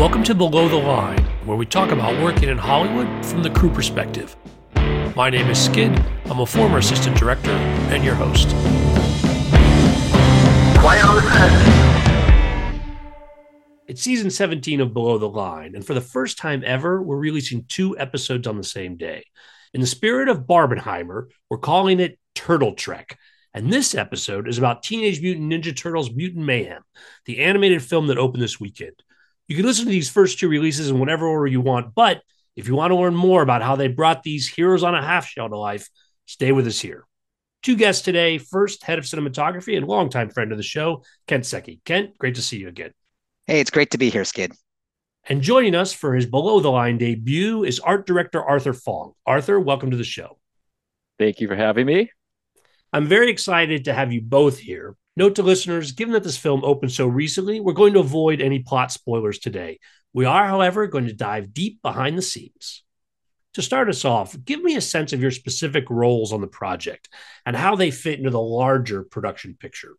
Welcome to Below the Line, where we talk about working in Hollywood from the crew perspective. My name is Skid. I'm a former assistant director and your host. Quiet on the set. It's season 17 of Below the Line, and for the first time ever, we're releasing two episodes on the same day. In the spirit of Barbenheimer, we're calling it Turtle Trek. And this episode is about Teenage Mutant Ninja Turtles Mutant Mayhem, the animated film that opened this weekend. You can listen to these first two releases in whatever order you want, but if you want to learn more about how they brought these heroes on a half shell to life, stay with us here. Two guests today. First, head of cinematography and longtime friend of the show, Kent Seki. Kent, great to see you again. Hey, it's great to be here, Skid. And joining us for his below the line debut is art director Arthur Fong. Arthur, welcome to the show. Thank you for having me. I'm very excited to have you both here. Note to listeners, given that this film opened so recently, we're going to avoid any plot spoilers today. We are, however, going to dive deep behind the scenes. To start us off, give me a sense of your specific roles on the project and how they fit into the larger production picture.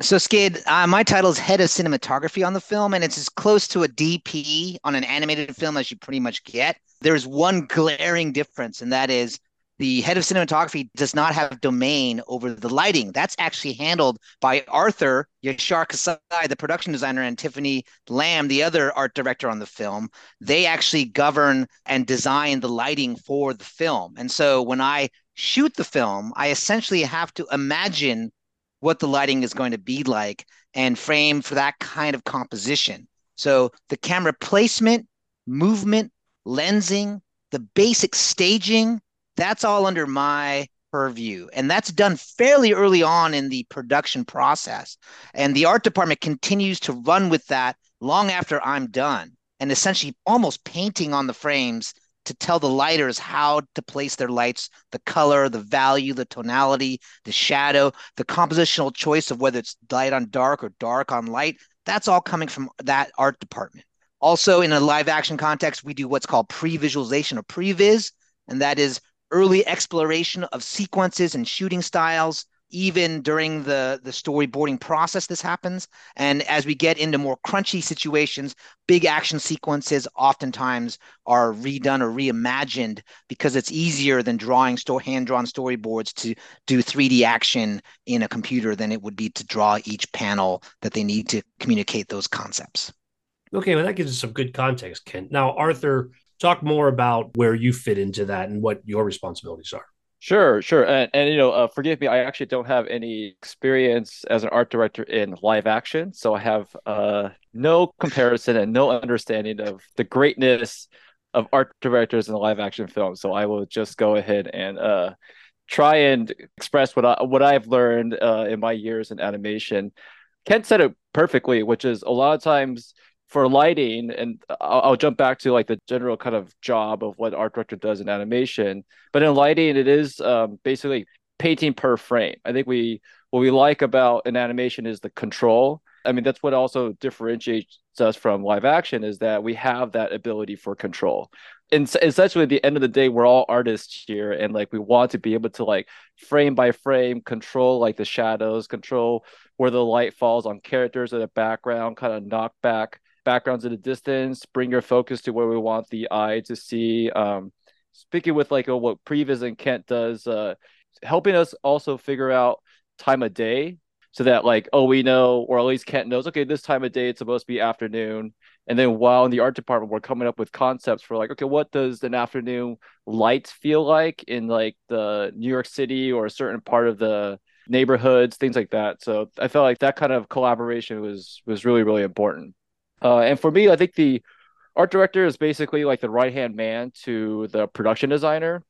So, Skid, uh, my title is head of cinematography on the film, and it's as close to a DP on an animated film as you pretty much get. There's one glaring difference, and that is the head of cinematography does not have domain over the lighting. That's actually handled by Arthur Yashar Kashai, the production designer, and Tiffany Lamb, the other art director on the film. They actually govern and design the lighting for the film. And so when I shoot the film, I essentially have to imagine what the lighting is going to be like and frame for that kind of composition. So the camera placement, movement, lensing, the basic staging, that's all under my purview. And that's done fairly early on in the production process. And the art department continues to run with that long after I'm done and essentially almost painting on the frames to tell the lighters how to place their lights, the color, the value, the tonality, the shadow, the compositional choice of whether it's light on dark or dark on light. That's all coming from that art department. Also, in a live action context, we do what's called pre visualization or previs, and that is early exploration of sequences and shooting styles even during the the storyboarding process this happens and as we get into more crunchy situations big action sequences oftentimes are redone or reimagined because it's easier than drawing sto- hand drawn storyboards to do 3d action in a computer than it would be to draw each panel that they need to communicate those concepts Okay, well, that gives us some good context, Kent. Now, Arthur, talk more about where you fit into that and what your responsibilities are. Sure, sure. And, and you know, uh, forgive me, I actually don't have any experience as an art director in live action. So I have uh, no comparison and no understanding of the greatness of art directors in live action film. So I will just go ahead and uh, try and express what I what I've learned uh, in my years in animation. Kent said it perfectly, which is a lot of times for lighting, and I'll, I'll, jump back to like the general kind of job of what art director does in animation. But in lighting, it is um, basically painting per frame. I think we what we like about an animation is the control. I mean, that's what also differentiates us from live action is that we have that ability for control. And essentially, at the end of the day, we're all artists here, and like we want to be able to like frame by frame control like the shadows, control where the light falls on characters in the background, kind of knock back backgrounds in the distance, bring your focus to where we want the eye to see. Um, speaking with like a, what Previs and Kent does, uh, helping us also figure out time of day so that like oh we know or at least Kent knows okay this time of day it's supposed to be afternoon and then while in the art department we're coming up with concepts for like okay what does an afternoon light feel like in like the New York City or a certain part of the neighborhoods things like that so I felt like that kind of collaboration was was really really important uh, and for me, I think the art director is basically like the right hand man to the production designer.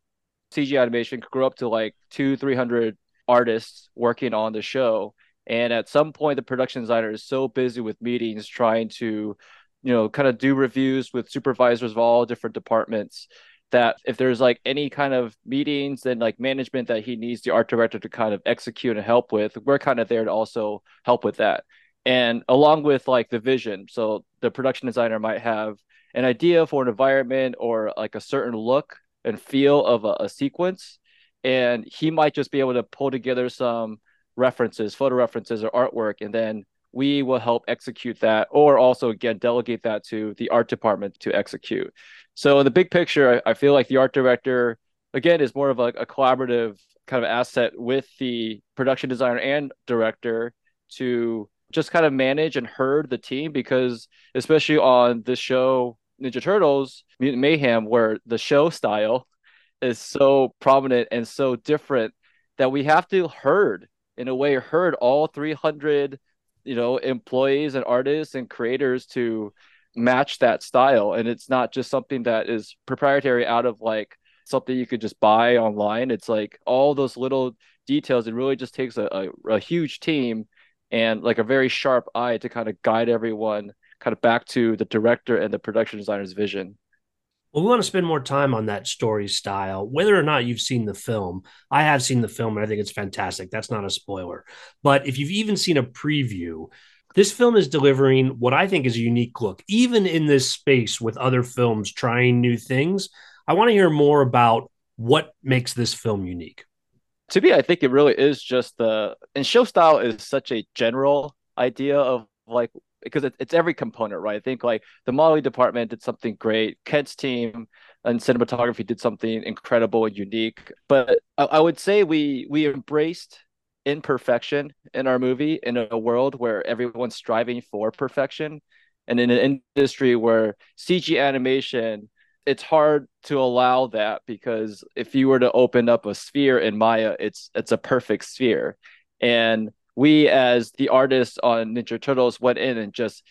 CG animation grow up to like two, three hundred artists working on the show. And at some point, the production designer is so busy with meetings trying to, you know, kind of do reviews with supervisors of all different departments that if there's like any kind of meetings and like management that he needs the art director to kind of execute and help with, we're kind of there to also help with that and along with like the vision so the production designer might have an idea for an environment or like a certain look and feel of a, a sequence and he might just be able to pull together some references photo references or artwork and then we will help execute that, or also again delegate that to the art department to execute. So in the big picture, I, I feel like the art director again is more of a, a collaborative kind of asset with the production designer and director to just kind of manage and herd the team because especially on the show Ninja Turtles Mutant Mayhem where the show style is so prominent and so different that we have to herd in a way herd all 300 you know employees and artists and creators to match that style. And it's not just something that is proprietary out of like something you could just buy online. It's like all those little details it really just takes a, a, a huge team and like a very sharp eye to kind of guide everyone kind of back to the director and the production designer's vision well, we want to spend more time on that story style, whether or not you've seen the film. I have seen the film and I think it's fantastic. That's not a spoiler. But if you've even seen a preview, this film is delivering what I think is a unique look, even in this space with other films trying new things. I want to hear more about what makes this film unique. To me, I think it really is just the and show style is such a general idea of like because it, it's every component, right? I think like the modeling department did something great. Kent's team and cinematography did something incredible and unique. But I, I would say we we embraced imperfection in our movie in a world where everyone's striving for perfection, and in an industry where CG animation it's hard to allow that because if you were to open up a sphere in Maya, it's it's a perfect sphere. And we as the artists on Ninja Turtles went in and just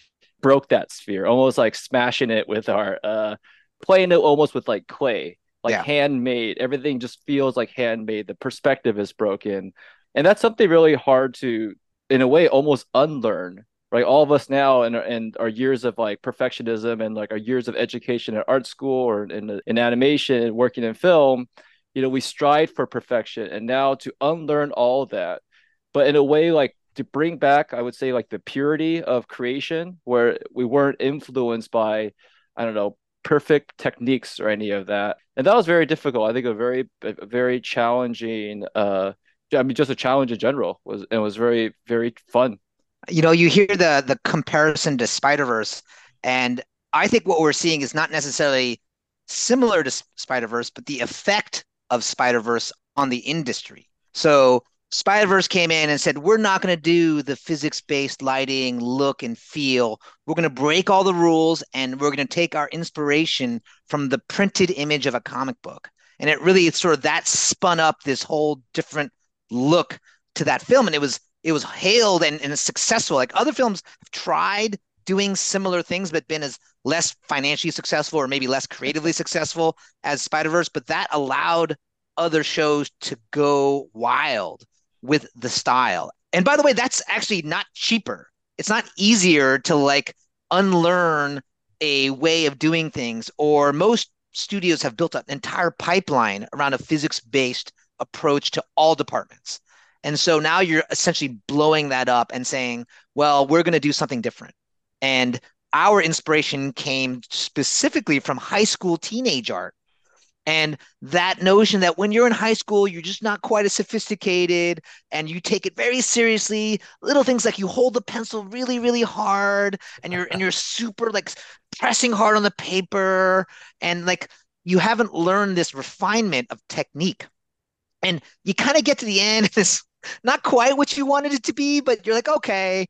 broke that sphere, almost like smashing it with our uh playing it almost with like clay, like yeah. handmade. Everything just feels like handmade. The perspective is broken. And that's something really hard to in a way almost unlearn. Right. All of us now and and our years of like perfectionism and like our years of education at art school or in in animation and working in film, you know, we strive for perfection. And now to unlearn all that but in a way like to bring back i would say like the purity of creation where we weren't influenced by i don't know perfect techniques or any of that and that was very difficult i think a very a very challenging uh i mean just a challenge in general was it was very very fun you know you hear the the comparison to spider-verse and i think what we're seeing is not necessarily similar to spider-verse but the effect of spider-verse on the industry so Spider Verse came in and said, We're not going to do the physics based lighting, look, and feel. We're going to break all the rules and we're going to take our inspiration from the printed image of a comic book. And it really, it's sort of that spun up this whole different look to that film. And it was, it was hailed and, and successful. Like other films have tried doing similar things, but been as less financially successful or maybe less creatively successful as Spider Verse. But that allowed other shows to go wild with the style. And by the way, that's actually not cheaper. It's not easier to like unlearn a way of doing things, or most studios have built an entire pipeline around a physics based approach to all departments. And so now you're essentially blowing that up and saying, well, we're going to do something different. And our inspiration came specifically from high school teenage art. And that notion that when you're in high school you're just not quite as sophisticated and you take it very seriously little things like you hold the pencil really really hard and you're and you're super like pressing hard on the paper. And like you haven't learned this refinement of technique. And you kind of get to the end it's not quite what you wanted it to be but you're like okay.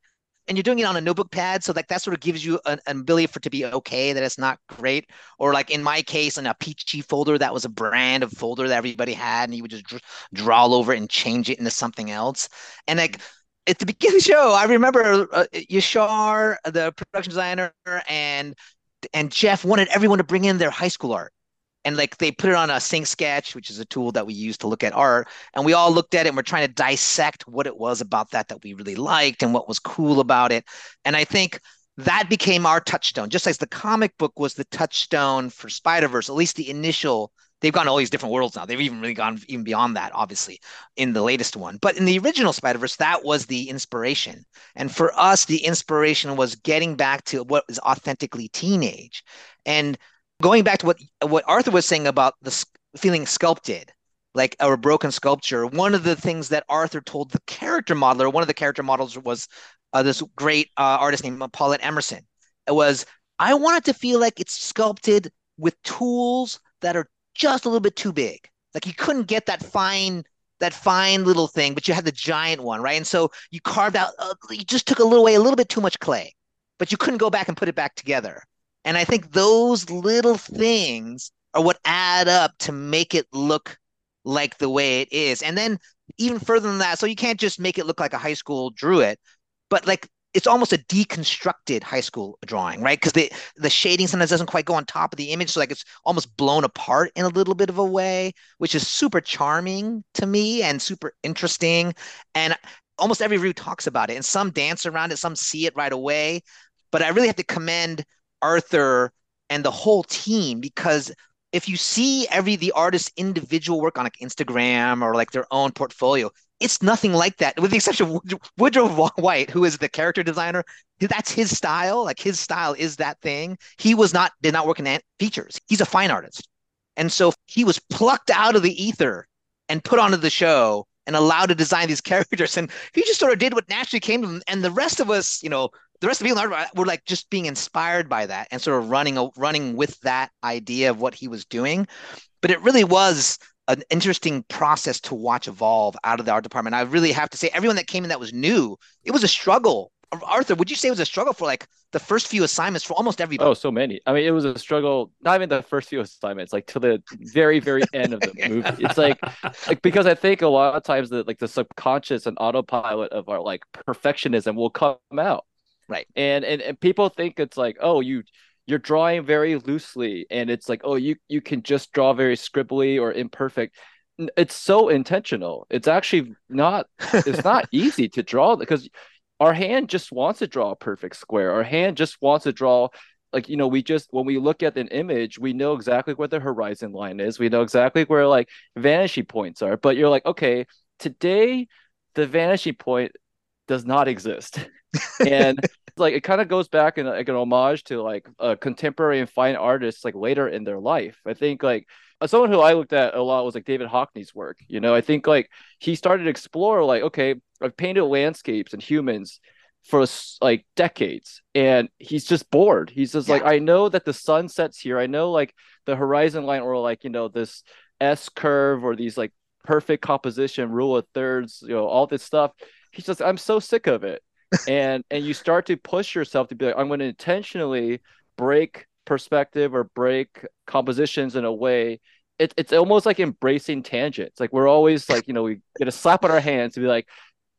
And you're doing it on a notebook pad so like that sort of gives you an, an, ability for it to be okay that it's not great. Or like in my case in a peachy folder that was a brand of folder that everybody had and you would just dr- draw all over and change it into something else. And like at the beginning of the show i remember uh, yashar the production designer and and jeff wanted everyone to bring in their high school art and like they put it on a SyncSketch which is a tool that we use to look at art and we all looked at it and we're trying to dissect what it was about that that we really liked and what was cool about it. And i think that became our touchstone just as the comic book was the touchstone for spider-verse at least the initial they've gone all these different worlds now. They've even really gone even beyond that obviously in the latest one. But in the original spider-verse that was the inspiration. And for us the inspiration was getting back to what was authentically teenage. And going back to what what Arthur was saying about the feeling sculpted, like a broken sculpture, one of the things that Arthur told the character modeler, one of the character models was uh, this great uh, artist named Paulette Emerson. It was I want it to feel like it's sculpted with tools that are just a little bit too big. Like you couldn't get that fine that fine little thing, but you had the giant one, right? And so you carved out, uh, you just took a little away a little bit too much clay, but you couldn't go back and put it back together. And I think those little things are what add up to make it look like the way it is. And then even further than that, so you can't just make it look like a high school drew it, but like it's almost a deconstructed high school drawing, right? Because the the shading sometimes doesn't quite go on top of the image, so like it's almost blown apart in a little bit of a way, which is super charming to me and super interesting. And almost every review talks about it, and some dance around it, some see it right away. But I really have to commend Arthur and the whole team because if you see every the artist's individual work on like Instagram or like their own portfolio, it's nothing like that, with the exception of Woodrow White, who is the character designer. That's his style. Like his style is that thing. He was not did not work in features. He's a fine artist, and so he was plucked out of the ether and put onto the show and allowed to design these characters. And he just sort of did what naturally came to him. And the rest of us, you know, the rest of the people were like just being inspired by that and sort of running running with that idea of what he was doing. But it really was an interesting process to watch evolve out of the art department. I really have to say, everyone that came in that was new, it was a struggle. Arthur, would you say it was a struggle for like the first few assignments for almost everybody? Oh, so many. I mean, it was a struggle, not even the first few assignments, like to the very, very end of the movie. It's like, like because I think a lot of times that like the subconscious and autopilot of our like perfectionism will come out. Right. And and, and people think it's like, oh, you you're drawing very loosely and it's like oh you you can just draw very scribbly or imperfect. It's so intentional. It's actually not it's not easy to draw because our hand just wants to draw a perfect square. Our hand just wants to draw like you know we just when we look at an image we know exactly where the horizon line is. We know exactly where like vanishing points are. But you're like okay today the vanishing point does not exist. And like it kind of goes back in like an homage to like a contemporary and fine artists like later in their life. I think like uh, someone who I looked at a lot was like David Hockney's work. You know, I think like he started to explore like okay, I've painted landscapes and humans for like decades and he's just bored he's just yeah. like i know that the sun sets here i know like the horizon line or like you know this s curve or these like perfect composition rule of thirds you know all this stuff he's just i'm so sick of it and and you start to push yourself to be like i'm going to intentionally break perspective or break compositions in a way. It, it's almost like embracing tangents. Like we're always like you know we get a slap on our hands to be like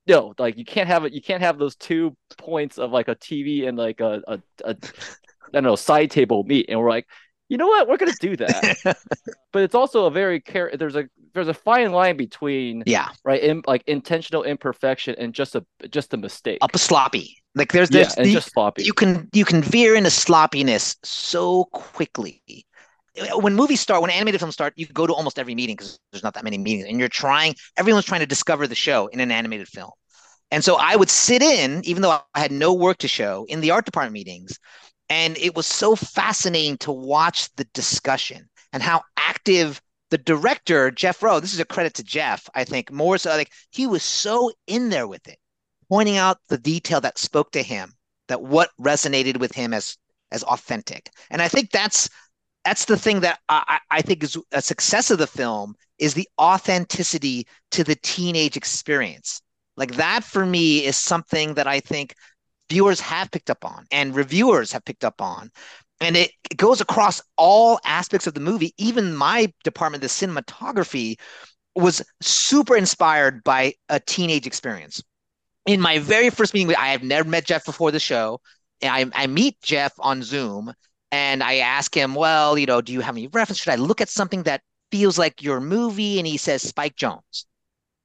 no like you can't have it you can't have those two points of like a tv and like a, a, a I don't know side table meet. And we're like you know what? We're gonna do that. But it's also a very care there's a there's a fine line between yeah. right in, like intentional imperfection and just a just a mistake. Up a sloppy. Like there's there's yeah, the, just sloppy. you can you can veer into sloppiness so quickly. When movies start when animated films start you go to almost every meeting because there's not that many meetings and you're trying everyone's trying to discover the show in an animated film. And so i would sit in even though i had no work to show in the art department meetings and it was so fascinating to watch the discussion and how active the director, Jeff Rowe, this is a credit to Jeff, I think, more so like he was so in there with it, pointing out the detail that spoke to him, that what resonated with him as as authentic. And I think that's that's the thing that I, I think is a success of the film is the authenticity to the teenage experience. Like that for me is something that I think viewers have picked up on and reviewers have picked up on. And it, it goes across all aspects of the movie. Even my department, the cinematography, was super inspired by a teenage experience. In my very first meeting, I have never met Jeff before the show. I, I meet Jeff on Zoom and I ask him, well, you know, do you have any reference? Should I look at something that feels like your movie? And he says Spike Jonze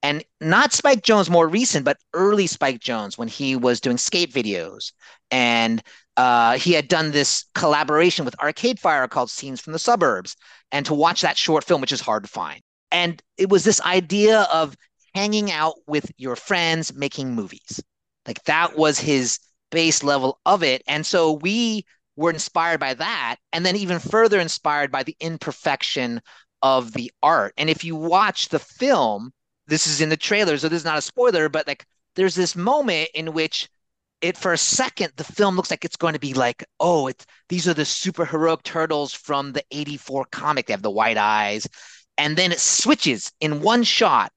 and not Spike Jonze more recent, but early Spike Jonze when he was doing skate videos. And uh, he had done this collaboration with Arcade Fire called Scenes from the Suburbs. And to watch that short film, which is hard to find. And it was this idea of hanging out with your friends, making movies. Like that was his base level of it. And so we were inspired by that. And then even further inspired by the imperfection of the art. And if you watch the film, this is in the trailer, so this is not a spoiler, but like there's this moment in which it for a second the film looks like it's going to be like oh it's these are the super heroic turtles from the 84 comic. They have the white eyes. And then it switches in one shot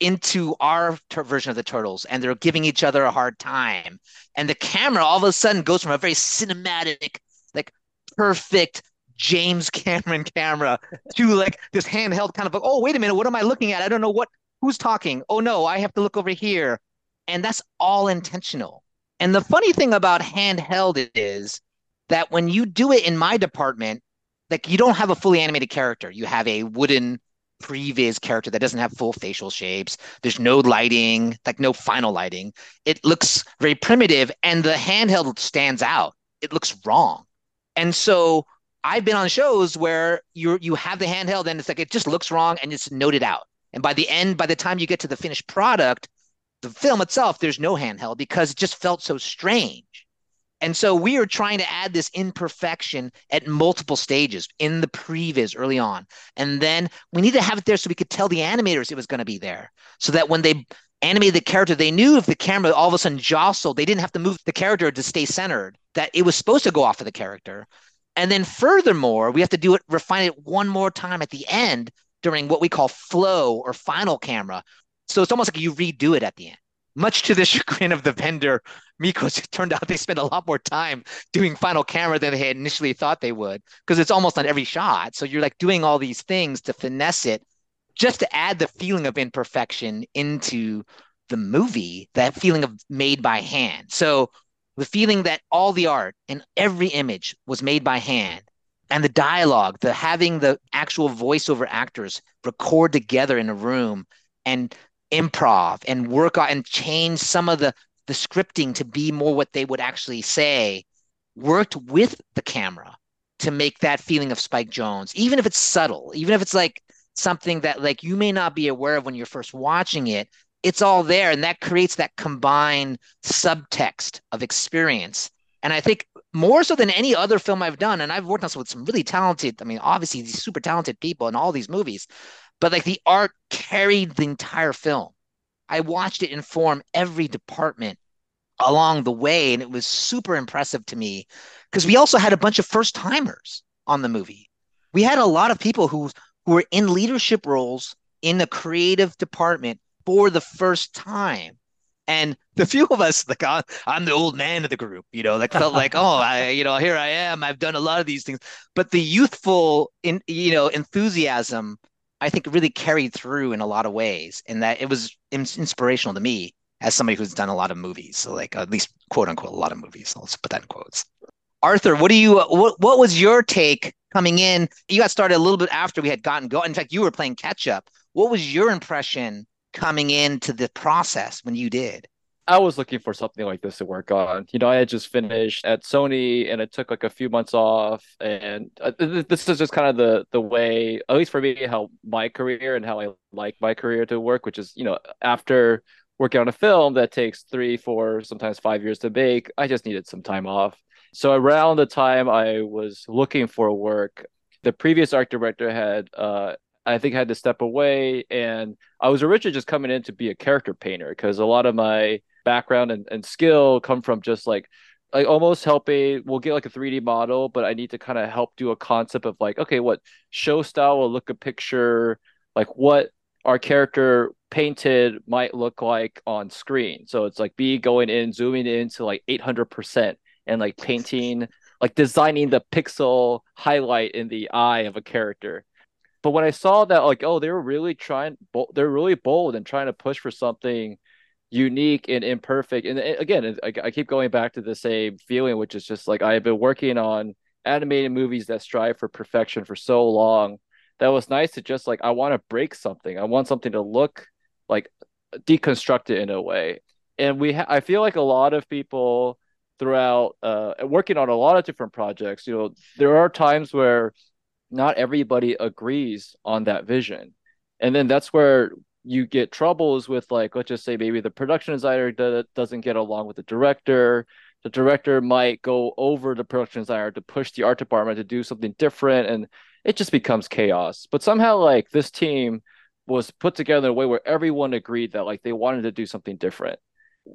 into our ter- version of the turtles and they're giving each other a hard time. And the camera all of a sudden goes from a very cinematic like perfect james cameron camera to like this handheld kind of like oh wait a minute what am i looking at? I don't know what who's talking oh no i have to look over here and that's all intentional and the funny thing about handheld is that when you do it in my department like you don't have a fully animated character you have a wooden previs character that doesn't have full facial shapes. There's no lighting, like no final lighting. It looks very primitive and the handheld stands out. It looks wrong. And so I've been on shows where you you have the handheld and it's like it just looks wrong and it's noted out. And by the end, by the time you get to the finished product, the film itself, there's no handheld because it just felt so strange. And so we are trying to add this imperfection at multiple stages in the previs early on. And then we need to have it there so we could tell the animators it was going to be there. So that when they animated the character, they knew if the camera all of a sudden jostled, they didn't have to move the character to stay centered, that it was supposed to go off of the character. And then furthermore, we have to do it, refine it one more time at the end during what we call flow or final camera. So it's almost like you redo it at the end much to the chagrin of the vendor, Mikros, it turned out they spent a lot more time doing final camera than they had initially thought they would because it's almost on every shot. So you're like doing all these things to finesse it just to add the feeling of imperfection into the movie, that feeling of made by hand. So the feeling that all the art and every image was made by hand and the dialogue, the having the actual voiceover actors record together in a room and improv and work on and change some of the the scripting to be more what they would actually say worked with the camera to make that feeling of Spike Jonze, even if it's subtle even if it's like something that like you may not be aware of when you're first watching it it's all there. And that creates that combined subtext of experience and I think more so than any other film I've done and I've worked on with some really talented I mean obviously these super talented people in all these movies but like the art carried the entire film. I watched it inform every department along the way, and it was super impressive to me because we also had a bunch of first timers on the movie. We had a lot of people who who were in leadership roles in the creative department for the first time. And the few of us, like uh, I'm the old man of the group, you know, like felt like, oh, I, you know, here I am. I've done a lot of these things. But the youthful, in you know, enthusiasm I think really carried through in a lot of ways, and that it was inspirational to me as somebody who's done a lot of movies, so like at least quote unquote a lot of movies. Let's put that in quotes. Arthur, what do you what what was your take coming in? You got started a little bit after we had gotten going. In fact, you were playing catch up. What was your impression coming into the process when you did? I was looking for something like this to work on. You know, I had just finished at Sony and it took like a few months off. And uh, this is just kind of the the way, at least for me, how my career and how I like my career to work, which is, you know, after working on a film that takes three, four, sometimes five years to make, I just needed some time off. So around the time I was looking for work, the previous art director had uh, I think I had to step away. And I was originally just coming in to be a character painter because a lot of my background and, and skill come from just like like almost helping we'll get like a 3d model but i need to kind of help do a concept of like okay what show style will look a picture like what our character painted might look like on screen so it's like be going in zooming into like 800% and like painting like designing the pixel highlight in the eye of a character but when i saw that like oh they were really trying they're really bold and trying to push for something unique and imperfect. And again, I, I keep going back to the same feeling, which is just like I've been working on animated movies that strive for perfection for so long. That was nice to just like I want to break something. I want something to look like deconstructed in a way. And we, ha- I feel like a lot of people throughout uh, working on a lot of different projects. You know, there are times where not everybody agrees on that vision, and then that's where you get troubles with like let's just say maybe the production designer doesn't get along with the director the director might go over the production designer to push the art department to do something different and it just becomes chaos. But somehow, like this team was put together in a way where everyone agreed that like they wanted to do something different.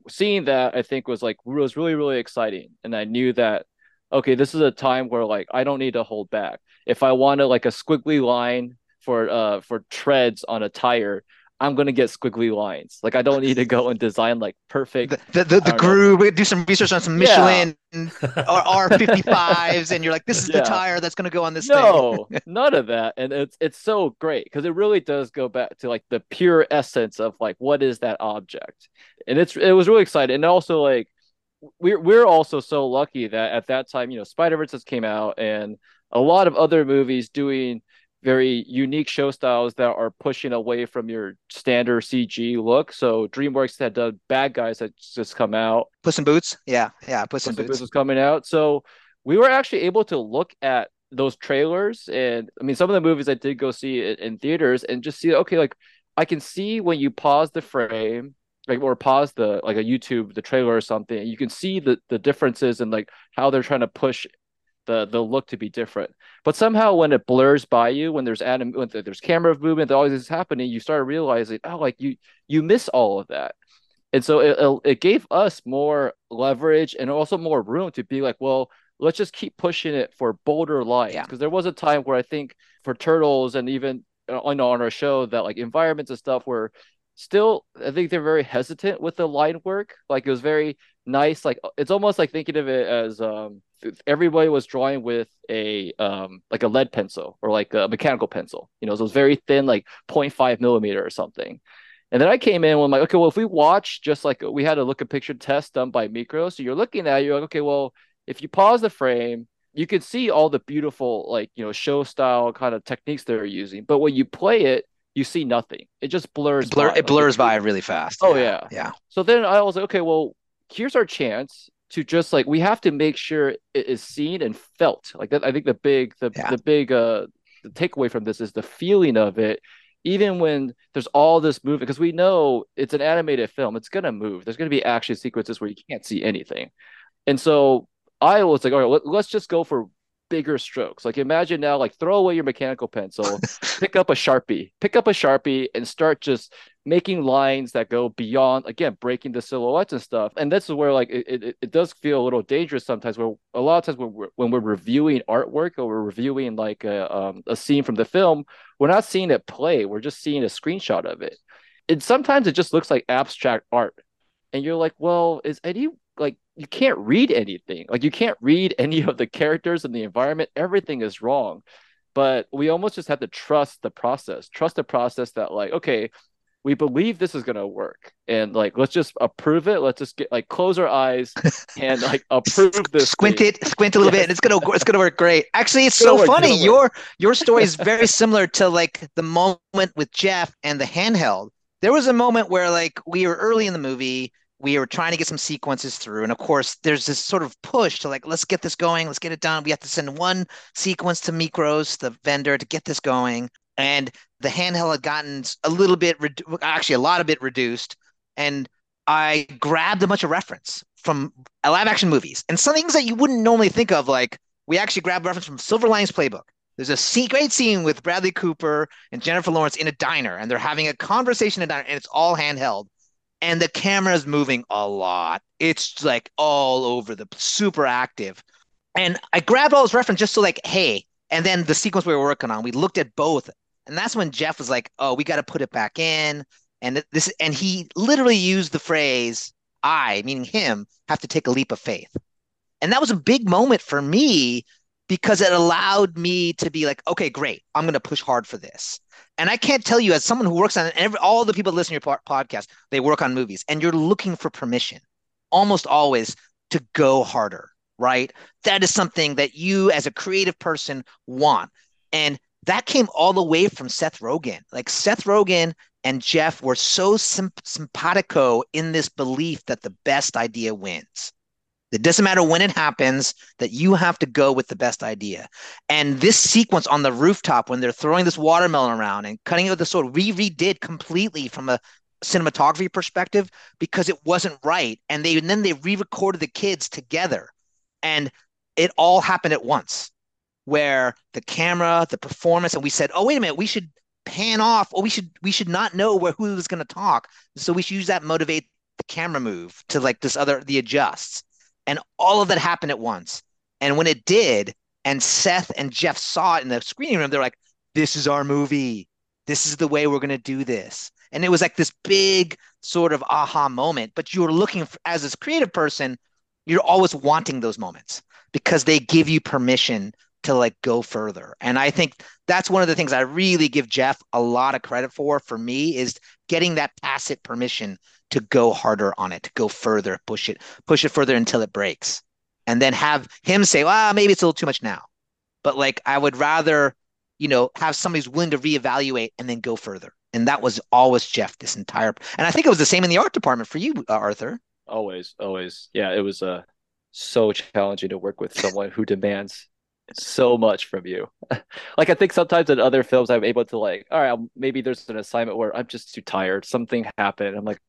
Seeing that, I think was like was really really exciting, and I knew that okay, this is a time where like I don't need to hold back. If I wanted like a squiggly line for uh for treads on a tire, I'm gonna get squiggly lines. Like I don't need to go and design like perfect. The the, the, the groove. We do some research on some Michelin yeah. or R55s, and you're like, this is yeah. the tire that's gonna go on this. No, none of that, and it's it's so great because it really does go back to like the pure essence of like what is that object, and it's it was really exciting, and also like we're we're also so lucky that at that time, you know, Spider Verse came out, and a lot of other movies doing very unique show styles that are pushing away from your standard CG look. So DreamWorks had done Bad Guys that just come out. Puss in Boots, yeah, yeah, Puss, Puss in Boots. Boots was coming out. So we were actually able to look at those trailers, and I mean, some of the movies I did go see in, in theaters, and just see, okay, like I can see when you pause the frame like or pause the like a YouTube the trailer or something, you can see the the differences and like how they're trying to push the the look to be different. But somehow when it blurs by you, when there's anim when there's camera movement, all this is happening, you start realizing, oh, like you you miss all of that. And so it it gave us more leverage and also more room to be like, well, let's just keep pushing it for bolder lines. Because yeah. there was a time where I think for turtles and even uh, on on our show that like environments and stuff where still i think they're very hesitant with the line work. Like it was very nice like it's almost like thinking of it as um everybody was drawing with a um like a lead pencil or like a mechanical pencil you know so it was very thin like 0.5 millimeter or something. And then i came in with like okay well if we watch just like we had a look at picture test done by micro so you're looking at it, you're like okay well if you pause the frame you can see all the beautiful like you know show style kind of techniques they're using. But when you play it you see nothing. It just blurs. Blur, by. It blurs by really fast. Oh yeah. yeah, yeah. So then I was like, okay, well, here's our chance to just like we have to make sure it is seen and felt. Like that, I think the big the yeah. the big uh the takeaway from this is the feeling of it. Even when there's all this movement, because we know it's an animated film, it's gonna move. There's gonna be action sequences where you can't see anything, and so I was like, all right, let's just go for bigger strokes. Like imagine now, like throw away your mechanical pencil, pick up a sharpie, pick up a sharpie, and start just making lines that go beyond again breaking the silhouettes and stuff. And this is where like it, it, it does feel a little dangerous sometimes. Where a lot of times when we're when we're reviewing artwork or we're reviewing like a um, a scene from the film, we're not seeing it play. We're just seeing a screenshot of it. And sometimes it just looks like abstract art, and you're like, well, is any you can't read anything. Like you can't read any of the characters and the environment. Everything is wrong. But we almost just have to trust the process. Trust the process that like, okay, we believe this is gonna work. And like let's just approve it. Let's just get like close our eyes and like approve this. Squint thing. it, squint a little yes. bit, and it's gonna it's gonna work great. Actually, it's, it's so work, funny. Your your story is very similar to like the moment with Jeff and the handheld. There was a moment where like we were early in the movie we were trying to get some sequences through. And of course there's this sort of push to like let's get this going let's get it done. We have to send one sequence to Mikros the vendor to get this going. And the handheld had gotten a little bit actually a lot of bit reduced. And i grabbed a bunch of reference from live action movies and some things that you wouldn't normally think of like we actually grabbed reference from silver linings playbook. There's a great scene with Bradley Cooper and Jennifer Lawrence in a diner, and they're having a conversation in a diner, and it's all handheld and the camera's moving a lot. It's like all over the super active. And I grabbed all those references just so like, hey, and then the sequence we were working on, we looked at both. And that's when Jeff was like, oh, we got to put it back in. And this and he literally used the phrase, I, meaning him, have to take a leap of faith. And that was a big moment for me because it allowed me to be like, okay, great, I'm going to push hard for this. And I can't tell you, as someone who works on every, all the people that listen to your podcast, they work on movies, and you're looking for permission almost always to go harder, right? That is something that you, as a creative person, want. And that came all the way from Seth Rogen. Like Seth Rogen and Jeff were so sim- simpatico in this belief that the best idea wins. It doesn't matter when it happens, that you have to go with the best idea. And this sequence on the rooftop when they're throwing this watermelon around and cutting it with the sword, we redid completely from a cinematography perspective because it wasn't right. And they and then they re-recorded the kids together. And it all happened at once. where the camera, the performance, and we said, oh, wait a minute, we should pan off, or we should we should not know where who was going to talk. So we should use that motivate the camera move to like this other the adjusts. And all of that happened at once. And when it did, and Seth and Jeff saw it in the screening room, they're like, this is our movie. This is the way we're going to do this. And it was like this big sort of aha moment. But you're looking for, as this creative person, you're always wanting those moments because they give you permission to like go further. And I think that's one of the things I really give Jeff a lot of credit for. For me, is getting that tacit permission to go harder on it, to go further, push it, push it further until it breaks, and then have him say, "Well, maybe it's a little too much now." But like, I would rather, you know, have somebody who's willing to reevaluate and then go further. And that was always Jeff this entire. And I think it was the same in the art department for you, uh, Arthur. Always, always, yeah. It was uh so challenging to work with someone who demands so much from you. like I think sometimes in other films I'm able to like, all right, I'll, maybe there's an assignment where I'm just too tired, something happened. I'm like,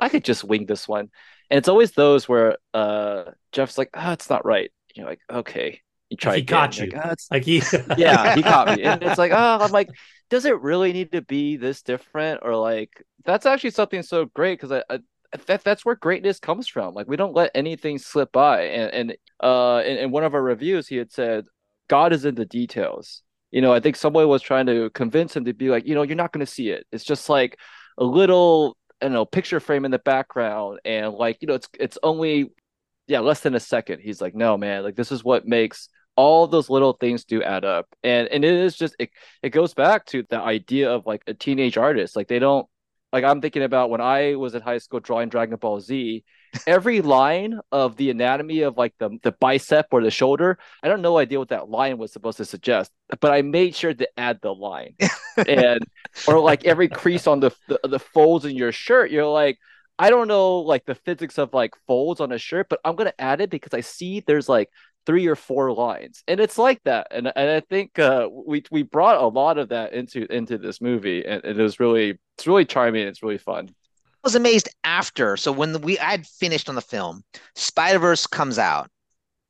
I could just wing this one, and it's always those where uh Jeff's like, oh, it's not right. You're like, okay, you try. he again. caught you. Like, "Ah, it's Like he, yeah, he caught me. And it's like, oh, I'm like, does it really need to be this different? Or like, that's actually something so great because I, I that that's where greatness comes from. Like, we don't let anything slip by. And and uh, in, in one of our reviews, he had said, God is in the details. You know, I think someone was trying to convince him to be like, you know, you're not going to see it. It's just like a little, I don't know, picture frame in the background, and like, you know, it's it's only yeah, less than a second. He's like, no, man, like this is what makes all those little things do add up. And and it is just it it goes back to the idea of like a teenage artist. Like they don't like I'm thinking about when I was in high school drawing Dragon Ball Z, every line of the anatomy of like the the bicep or the shoulder, I don't know idea what that line was supposed to suggest, but I made sure to add the line. and or like every crease on the, the the folds in your shirt, you're like I don't know like the physics of like folds on a shirt, but I'm gonna add it because I see there's like three or four lines, and it's like that. And and I think uh, we we brought a lot of that into into this movie, and, and it was really it's really charming. It's really fun. I was amazed after. So when the, we I had finished on the film, Spider Verse comes out,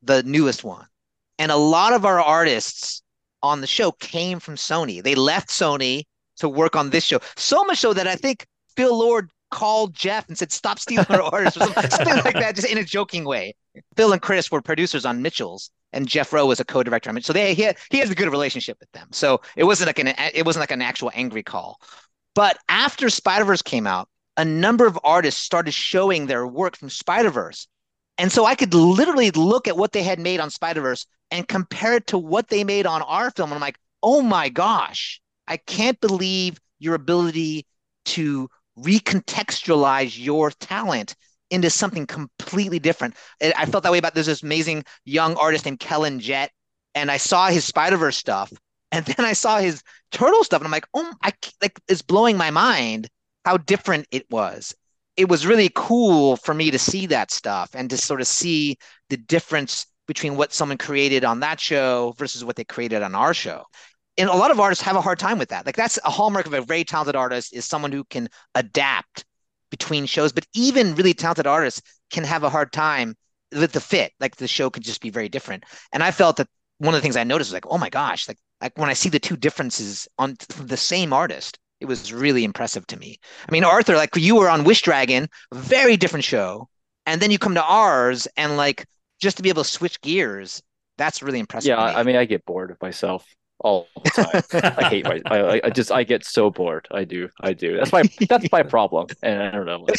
the newest one, and a lot of our artists on the show came from Sony. They left Sony to work on this show. So much so that I think Phil Lord called Jeff and said, "Stop stealing our orders," or something, something like that, just in a joking way. Phil and Chris were producers on Mitchell's, and Jeff Rowe was a co-director on Mitchell. So they he had, he has a good relationship with them. So it wasn't like an it wasn't like an actual angry call. But after Spider Verse came out, a number of artists started showing their work from Spider Verse, and so I could literally look at what they had made on Spider Verse and compare it to what they made on our film. And I'm like, oh my gosh, I can't believe your ability to recontextualize your talent into something completely different. I felt that way about there's this amazing young artist named Kellen Jett, and I saw his Spider Verse stuff, and then I saw his Turtle stuff, and I'm like, oh, I like it's blowing my mind how different it was. It was really cool for me to see that stuff and to sort of see the difference between what someone created on that show versus what they created on our show. And a lot of artists have a hard time with that. Like that's a hallmark of a very talented artist is someone who can adapt between shows. But even really talented artists can have a hard time with the fit. Like the show could just be very different. And I felt that one of the things I noticed was like, oh my gosh, like like when I see the two differences on the same artist, it was really impressive to me. I mean, Arthur, like you were on Wish Dragon, very different show, and then you come to ours, and like just to be able to switch gears, that's really impressive. Yeah, I mean, I get bored of myself all the time. I hate my. I, I just I get so bored. I do. I do. That's my that's my problem. And I don't know.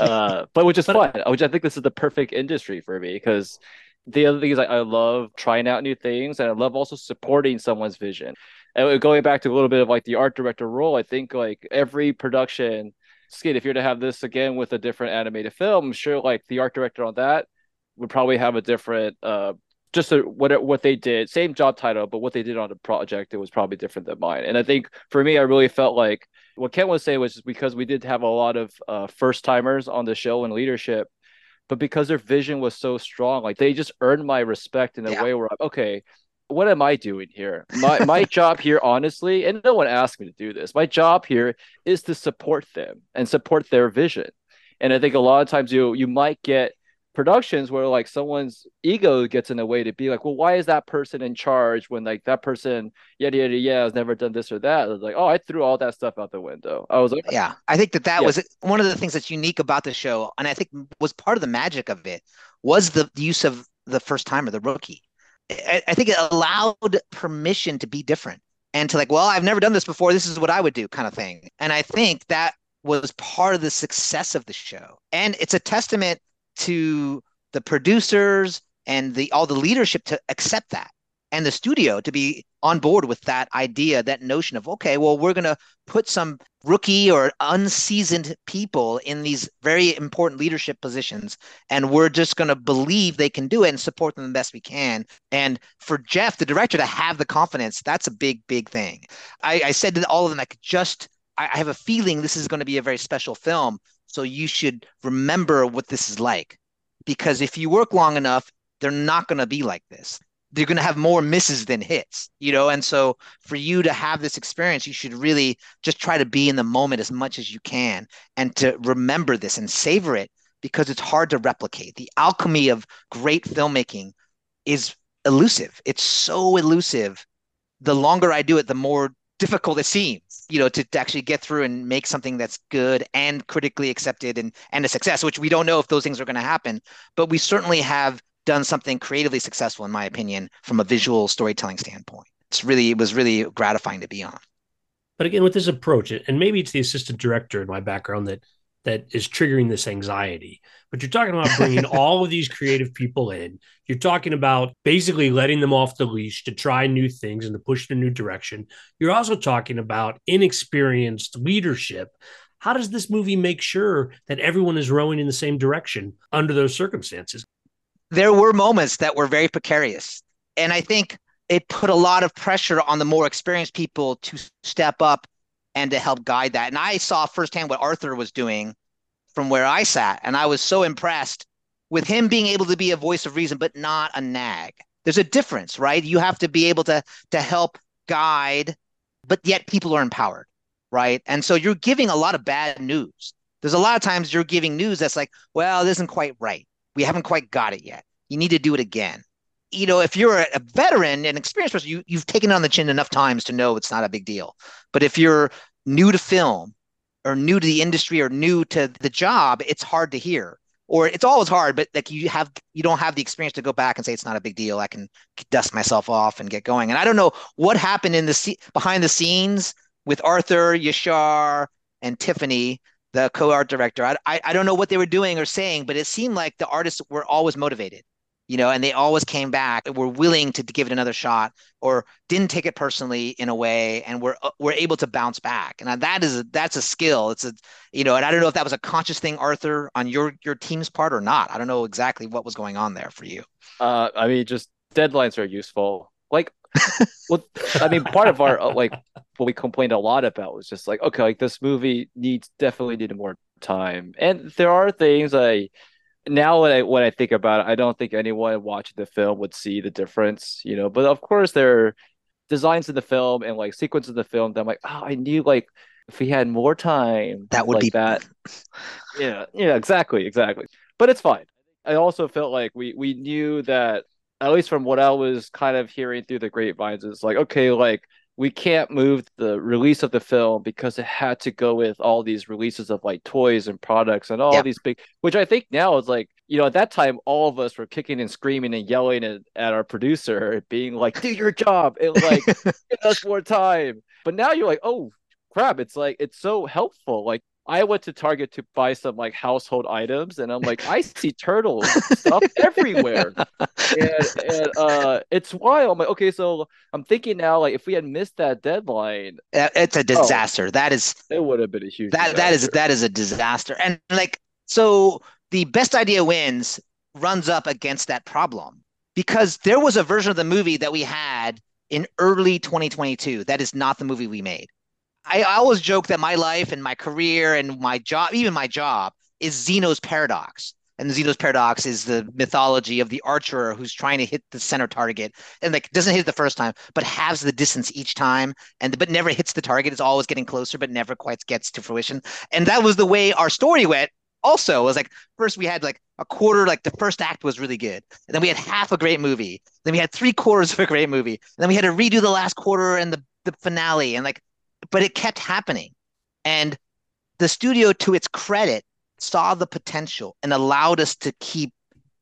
Uh, but which is fun. Which I think this is the perfect industry for me because the other thing is I, I love trying out new things and I love also supporting someone's vision. And going back to a little bit of like the art director role, I think like every production, Skid, if you're to have this again with a different animated film, I'm sure like the art director on that would probably have a different uh just a, what what they did, same job title, but what they did on the project, it was probably different than mine. And I think for me, I really felt like what Ken was saying was just because we did have a lot of uh, first timers on the show and leadership, but because their vision was so strong, like they just earned my respect in a Yeah. way where I'm okay. What am I doing here? My my job here, honestly, and no one asked me to do this. My job here is to support them and support their vision. And I think a lot of times you you might get productions where like someone's ego gets in the way to be like, well, why is that person in charge when like that person yada yada yeah has never done this or that? It's like, oh, I threw all that stuff out the window. I was like, yeah, I think that that Yeah. was one of the things that's unique about the show, and I think was part of the magic of it was the use of the first timer, the rookie. I, I think it allowed permission to be different and to like, well, I've never done this before. This is what I would do, kind of thing. And I think that was part of the success of the show, and it's a testament to the producers and the all the leadership to accept that and the studio to be on board with that idea that notion of okay well we're going to put some rookie or unseasoned people in these very important leadership positions and we're just going to believe they can do it and support them the best we can. And for jeff the director to have the confidence that's a big big thing. I, I said to all of them like just I, I have a feeling this is going to be a very special film so you should remember what this is like because if you work long enough they're not going to be like this they're going to have more misses than hits, you know? And so for you to have this experience, you should really just try to be in the moment as much as you can and to remember this and savor it because it's hard to replicate. The alchemy of great filmmaking is elusive. It's so elusive. The longer I do it, the more difficult it seems, you know, to, to actually get through and make something that's good and critically accepted and, and a success, which we don't know if those things are going to happen. But we certainly have done something creatively successful, in my opinion, from a visual storytelling standpoint. It's really, it was really gratifying to be on. But again, with this approach, and maybe it's the assistant director in my background that that is triggering this anxiety. But you're talking about bringing all of these creative people in. You're talking about basically letting them off the leash to try new things and to push in a new direction. You're also talking about inexperienced leadership. How does this movie make sure that everyone is rowing in the same direction under those circumstances? There were moments that were very precarious. And I think it put a lot of pressure on the more experienced people to step up and to help guide that. And I saw firsthand what Arthur was doing from where I sat. And I was so impressed with him being able to be a voice of reason, but not a nag. There's a difference, right? You have to be able to to help guide, but yet people are empowered, right? And so you're giving a lot of bad news. There's a lot of times you're giving news that's like, well, it isn't quite right. We haven't quite got it yet. You need to do it again. You know, if you're a veteran and experienced person, you, you've taken it on the chin enough times to know it's not a big deal. But if you're new to film or new to the industry or new to the job, it's hard to hear. Or it's always hard, but like you have you don't have the experience to go back and say it's not a big deal. I can dust myself off and get going. And I don't know what happened in the behind the scenes with Arthur, Yashar, and Tiffany, the co-art director. I, I I don't know what they were doing or saying, but it seemed like the artists were always motivated you know, and they always came back, were willing to, give it another shot, or didn't take it personally in a way, and were were able to bounce back. And that is that's a skill. It's a you know, and I don't know if that was a conscious thing, Arthur, on your your team's part or not. I don't know exactly what was going on there for you. Uh, I mean, just deadlines are useful. Like, well, I mean, part of our uh, like what we complained a lot about was just like, okay, like this movie needs definitely needed more time, and there are things I now when I when I think about it, I don't think anyone watching the film would see the difference, you know. But of course, there are designs in the film and like sequences in the film that I'm like, oh, I knew like if we had more time, That would like be that. yeah, yeah, exactly, exactly. But it's fine. I also felt like we we knew that at least from what I was kind of hearing through the grapevines, it's like okay, like we can't move the release of the film because it had to go with all these releases of like toys and products and all Yeah. these big which I think now is like, you know, at that time all of us were kicking and screaming and yelling at, at our producer, being like, do your job and like give us more time. But now you're like, oh crap, it's like it's so helpful. Like I went to Target to buy some like household items, and I'm like, I see turtle stuff everywhere, and, and uh, it's wild. I'm like, okay, so I'm thinking now, like, if we had missed that deadline, It's a disaster. That is it would have been a huge. that that is disaster. that is a disaster. And like so the best idea wins runs up against that problem because there was a version of the movie that we had in early 2022 that is not the movie we made. I, I always joke that my life and my career and my job, even my job, is Zeno's paradox. And Zeno's paradox is the mythology of the archer who's trying to hit the center target and like doesn't hit it the first time, but halves the distance each time, and but never hits the target. It's always getting closer, but never quite gets to fruition. And that was the way our story went also it was like first we had like a quarter, like the first act was really good. And then we had half a great movie. Then we had three quarters of a great movie. And then we had to redo the last quarter and the, the finale. And like, but it kept happening. And the studio, to its credit, saw the potential and allowed us to keep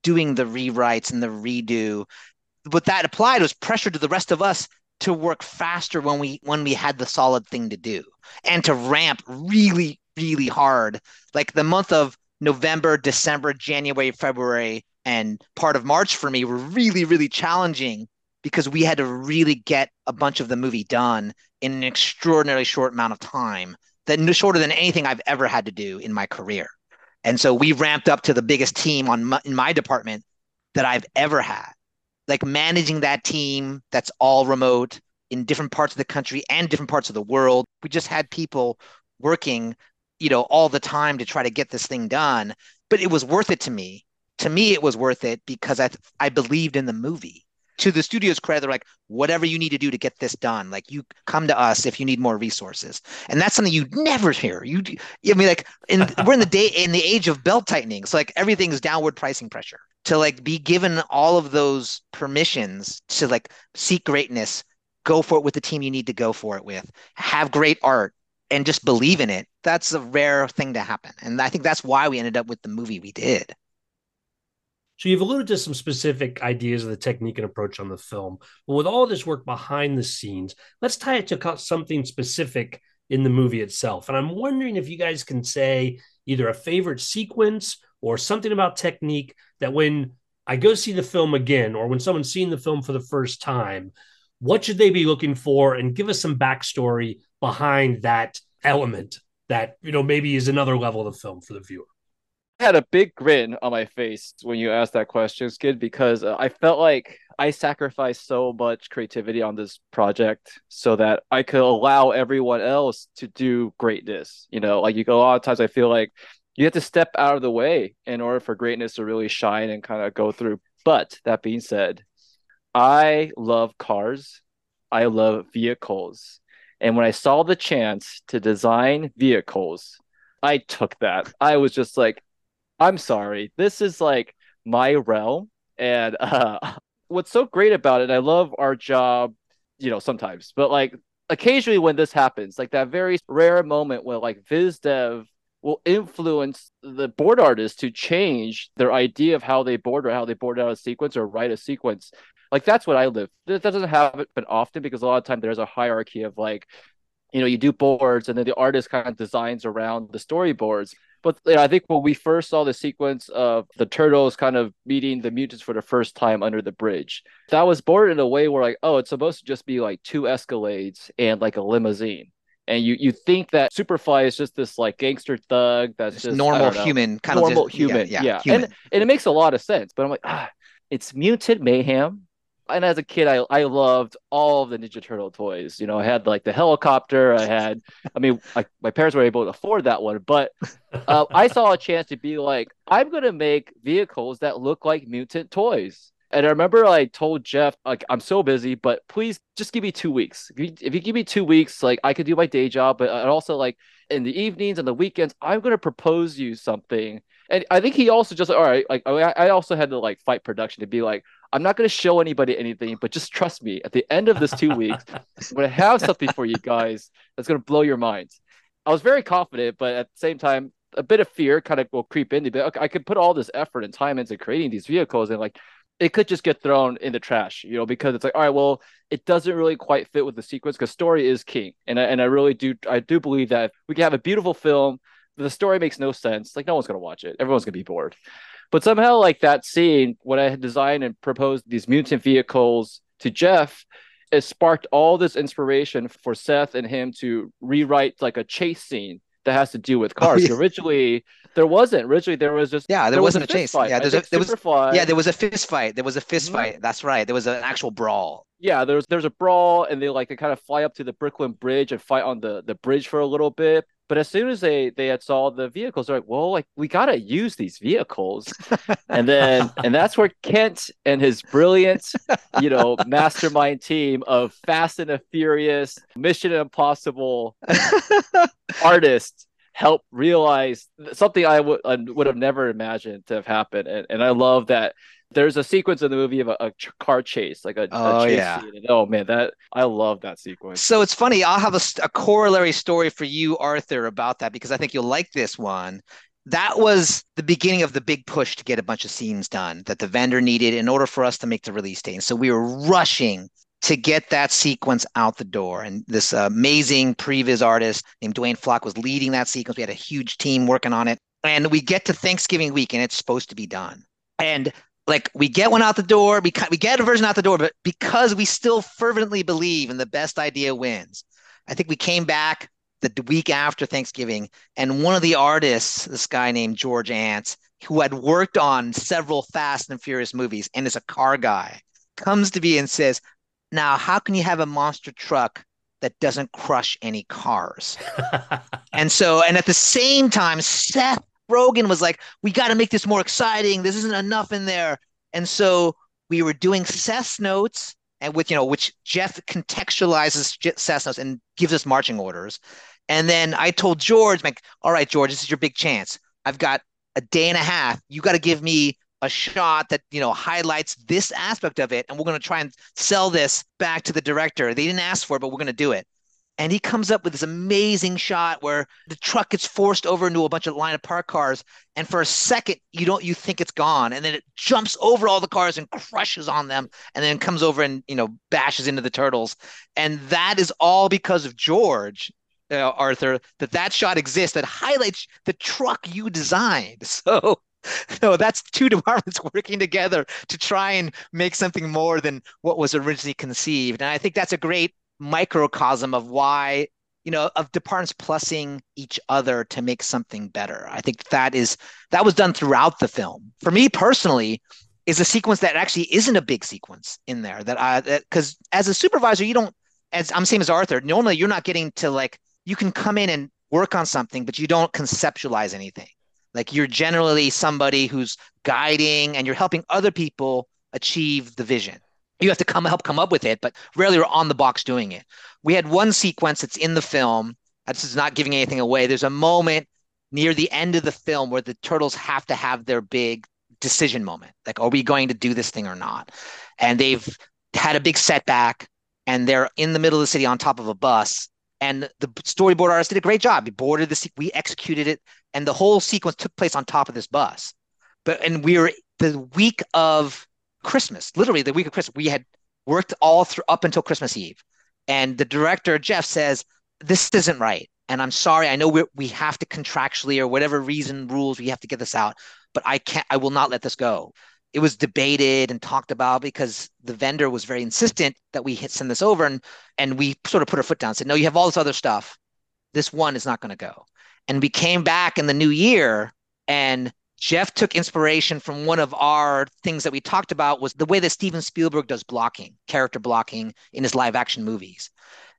doing the rewrites and the redo. What that applied was pressure to the rest of us to work faster when we when we had the solid thing to do and to ramp really really hard like the month of november december january february and part of march for me were really really challenging because we had to really get a bunch of the movie done in an extraordinarily short amount of time that shorter than anything i've ever had to do in my career and so we ramped up to the biggest team on my, in my department that i've ever had like managing that team that's all remote in different parts of the country and different parts of the world. We just had people working, you know, all the time to try to get this thing done, but it was worth it to me. To me, it was worth it because I I believed in the movie. To the studio's credit, they're like, whatever you need to do to get this done, like you come to us if you need more resources, and that's something you'd never hear. You, I mean, like, in, we're in the day in the age of belt tightening, so like everything's downward pricing pressure. To like be given all of those permissions to like seek greatness go for it with the team you need to go for it with, have great art, and just believe in it. That's a rare thing to happen. And I think that's why we ended up with the movie we did. So you've alluded to some specific ideas of the technique and approach on the film. But with all this work behind the scenes, let's tie it to something specific in the movie itself. And I'm wondering if you guys can say either a favorite sequence or something about technique that when I go see the film again, or when someone's seen the film for the first time, what should they be looking for? And give us some backstory behind that element that, you know, maybe is another level of the film for the viewer. Had a big grin on my face when you asked that question, Skid, because uh, I felt like I sacrificed so much creativity on this project so that I could allow everyone else to do greatness. You know, like you go a lot of times I feel like you have to step out of the way in order for greatness to really shine and kind of go through. But that being said, I love cars. I love vehicles. And when I saw the chance to design vehicles, I took that. I was just like, I'm sorry. This is like my realm. And uh, what's so great about it, I love our job, you know, sometimes, but like occasionally when this happens, like that very rare moment where like VizDev will influence the board artist to change their idea of how they board or how they board out a sequence or write a sequence like that's what I live. That doesn't happen often because a lot of time there's a hierarchy of like, you know, you do boards and then the artist kind of designs around the storyboards. But you know, I think when we first saw the sequence of the turtles kind of meeting the mutants for the first time under the bridge, that was boarded in a way where like, oh, it's supposed to just be like two Escalades and like a limousine and you you think that Superfly is just this like gangster thug that's just normal human kind normal of just, human, yeah, yeah. yeah. Human. and and it makes a lot of sense. But I'm like, ah, it's mutant mayhem and as a kid, I I loved all of the Ninja Turtle toys. You know, I had like the helicopter. I had, I mean, I, my parents were able to afford that one, but uh, I saw a chance to be like, I'm gonna make vehicles that look like mutant toys. And I remember I told Jeff, like, I'm so busy, but please just give me two weeks. If you, if you give me two weeks, like, I could do my day job, but also like in the evenings and the weekends, I'm gonna propose you something. And I think he also just all right, like I also had to like fight production to be like, I'm not going to show anybody anything, but just trust me. At the end of this two weeks, I'm going to have something for you guys that's going to blow your minds. I was very confident, but at the same time, a bit of fear kind of will creep into. But okay, I could put all this effort and time into creating these vehicles, and like it could just get thrown in the trash, you know, because it's like, all right, well, it doesn't really quite fit with the sequence because story is king, and I, and I really do I do believe that we can have a beautiful film. The story makes no sense. Like no one's gonna watch it. Everyone's gonna be bored. But somehow, like that scene, when I had designed and proposed these mutant vehicles to Jeff, it sparked all this inspiration for Seth and him to rewrite like a chase scene that has to do with oh, cars. Oh, yeah. Originally, there wasn't. Originally, there was just yeah, there, there wasn't was a, chase. Fight. Yeah, there's a, there was yeah, there was a fist fight. There was a fist mm-hmm. fight. That's right. There was an actual brawl. Yeah, there's there's a brawl, and they like they kind of fly up to the Brooklyn Bridge and fight on the the bridge for a little bit. But as soon as they they had saw the vehicles, they're like, well, like we gotta use these vehicles. and then and that's where Kent and his brilliant, you know, mastermind team of Fast and the Furious, Mission Impossible artists help realize something I would have never imagined to have happened. And, and I love that there's a sequence in the movie of a, a car chase, like a, Oh, a chase yeah. scene. And, oh man, that I love that sequence. So it's funny. I'll have a, a corollary story for you, Arthur, about that because I think you'll like this one. That was the beginning of the big push to get a bunch of scenes done that the vendor needed in order for us to make the release date. And so we were rushing to get that sequence out the door. And this amazing previs artist named Dwayne Flock was leading that sequence. We had a huge team working on it. And we get to Thanksgiving week and it's supposed to be done. And like we get one out the door, we, we get a version out the door, but because we still fervently believe in the best idea wins, I think we came back the week after Thanksgiving, and one of the artists, this guy named George Ants, who had worked on several Fast and Furious movies and is a car guy, comes to me and says, Now, how can you have a monster truck that doesn't crush any cars? And so, and at the same time, Seth Rogen was like, we got to make this more exciting. This isn't enough in there. And so we were doing Seth's notes and with, you know, which Jeff contextualizes Seth's notes and gives us marching orders. And then I told George, like, all right, George, this is your big chance. I've got a day and a half. You got to give me a shot that, you know, highlights this aspect of it. And we're going to try and sell this back to the director. They didn't ask for it, but we're going to do it and he comes up with this amazing shot where the truck gets forced over into a bunch of line of parked cars and for a second you don't you think it's gone and then it jumps over all the cars and crushes on them and then comes over and you know bashes into the turtles and that is all because of george uh, arthur that that shot exists that highlights the truck you designed so so that's two departments working together to try and make something more than what was originally conceived. And i think that's a great microcosm of why you know of departments plussing each other to make something better. I think that is that was done throughout the film. For me personally is a sequence that actually isn't a big sequence in there that i because as a supervisor you don't as i'm same as arthur. Normally you're not getting to like you can come in and work on something but you don't conceptualize anything like you're generally somebody who's guiding and you're helping other people achieve the vision you have to come help come up with it, but rarely we're on the box doing it. We had one sequence that's in the film. Uh, this is not giving anything away. There's a moment near the end of the film where the turtles have to have their big decision moment. Like, are we going to do this thing or not? And they've had a big setback and they're in the middle of the city on top of a bus. And the storyboard artist did a great job. He boarded the, we executed it, and the whole sequence took place on top of this bus. But and we were the week of Christmas, literally the week of Christmas. We had worked all through up until Christmas Eve, and the director Jeff says this isn't right, and I'm sorry. I know we we have to contractually or whatever reason rules we have to get this out, but I can't. I will not let this go. It was debated and talked about because the vendor was very insistent that we hit send this over, and and we sort of put our foot down, and said no, you have all this other stuff. This one is not going to go, and we came back in the new year and Jeff took inspiration from one of our things that we talked about was the way that Steven Spielberg does blocking, character blocking in his live action movies.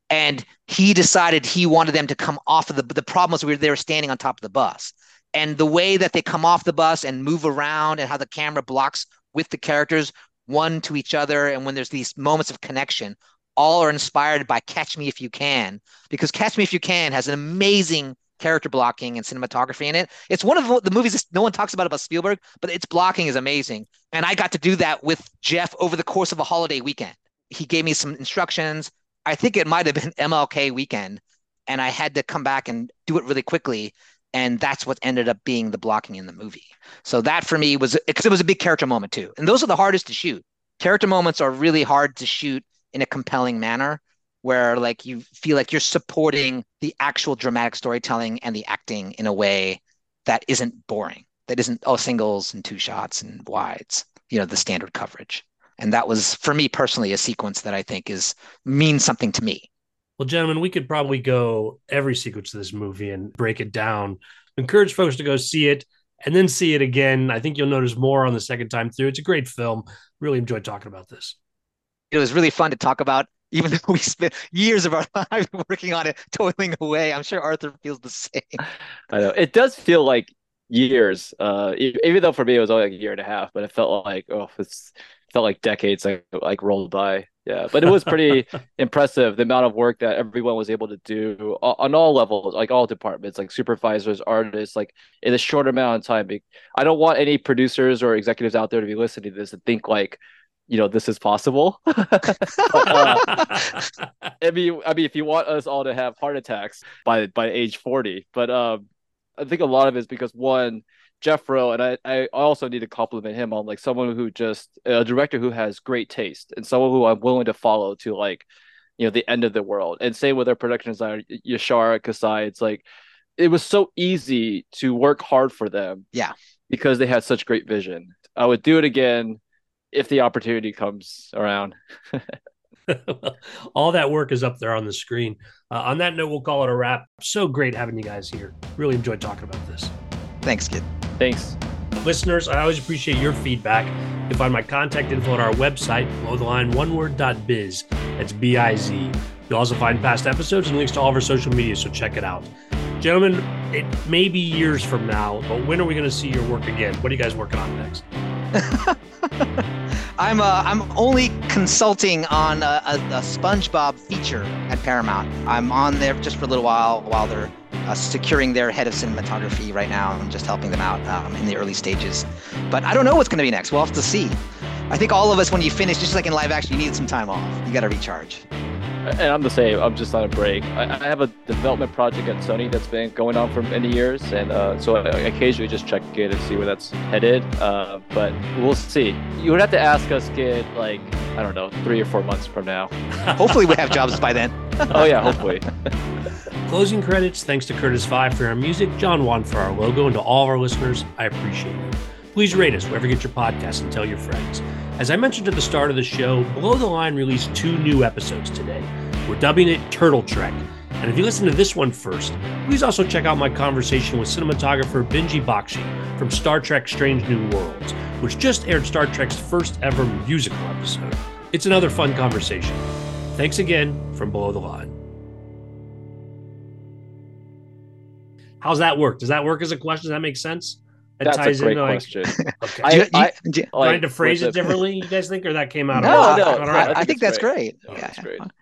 And he decided he wanted them to come off of the the problem was they were standing on top of the bus. And the way that they come off the bus and move around and how the camera blocks with the characters one to each other and when there's these moments of connection all are inspired by Catch Me If You Can because Catch Me If You Can has an amazing character blocking and cinematography in it. It's one of the movies no one talks about about Spielberg, but its blocking is amazing. And I got to do that with Jeff over the course of a holiday weekend. He gave me some instructions. I think it might have been MLK weekend, and I had to come back and do it really quickly. And that's what ended up being the blocking in the movie. So that for me was because it was a big character moment too. And those are the hardest to shoot. Character moments are really hard to shoot in a compelling manner where like you feel like you're supporting the actual dramatic storytelling and the acting in a way that isn't boring that isn't all singles and two shots and wides you know the standard coverage and that was for me personally a sequence that i think is means something to me Well, gentlemen, we could probably go every sequence of this movie and break it down. Encourage folks to go see it and then see it again. I think you'll notice more on the second time through. It's a great film. Really enjoyed talking about this. it was really fun to talk about even though we spent years of our lives working on it toiling away i'm sure arthur feels the same I know it does feel like years. Uh, even though for me it was only like a year and a half, but it felt like oh, it's felt like decades like like rolled by. Yeah, but it was pretty impressive the amount of work that everyone was able to do on all levels, like all departments, like supervisors, artists, like in a short amount of time. I don't want any producers or executives out there to be listening to this and think like, you know, this is possible. But, uh, I mean, I mean, if you want us all to have heart attacks by by age forty, but um, I think a lot of it is because one, Jeff Rowe, and I I also need to compliment him on like someone who just a director who has great taste and someone who I'm willing to follow to like, you know, the end of the world. And same with our production designer Yashara Kashai. It's like it was so easy to work hard for them. Yeah. Because they had such great vision. I would do it again if the opportunity comes around. All that work is up there on the screen. Uh, on that note, we'll call it a wrap. So great having you guys here. Really enjoyed talking about this. Thanks, kid. Thanks. Listeners, I always appreciate your feedback. You can find my contact info on our website, below the line one word.biz. That's B I Z. You'll also find past episodes and links to all of our social media, so check it out. Gentlemen, it may be years from now, but when are we going to see your work again? What are you guys working on next? I'm uh, I'm only consulting on a, a, a SpongeBob feature at Paramount. I'm on there just for a little while while they're uh, securing their head of cinematography right now. I'm just helping them out um, in the early stages. But I don't know what's going to be next. We'll have to see. I think all of us, when you finish, just like in live action, you need some time off. You got to recharge. And I'm the same. I'm just on a break. I, I have a development project at Sony that's been going on for many years, and uh, so I occasionally just check it and see where that's headed. Uh, but we'll see. You would have to ask us, kid, like I don't know, three or four months from now. Hopefully, we have jobs by then. oh yeah, hopefully. Closing credits, thanks to Curtis Five for our music, John Wan for our logo, and to all of our listeners, I appreciate it. Please rate us wherever you get your podcasts and tell your friends. As I mentioned at the start of the show, Below the Line released two new episodes today. We're dubbing it Turtle Trek. And if you listen to this one first, please also check out my conversation with cinematographer Benji Bakshi from Star Trek Strange New Worlds, which just aired Star Trek's first ever musical episode. It's another fun conversation. Thanks again from Below the Line. How's that work? Does that work as a question? Does that make sense? That That's a great like- question. okay. I- Do you- you- I- do you- like, need to phrase with it differently, you guys think, or that came out no, of no, All I. I think that's great. great. No, Yeah. that's great.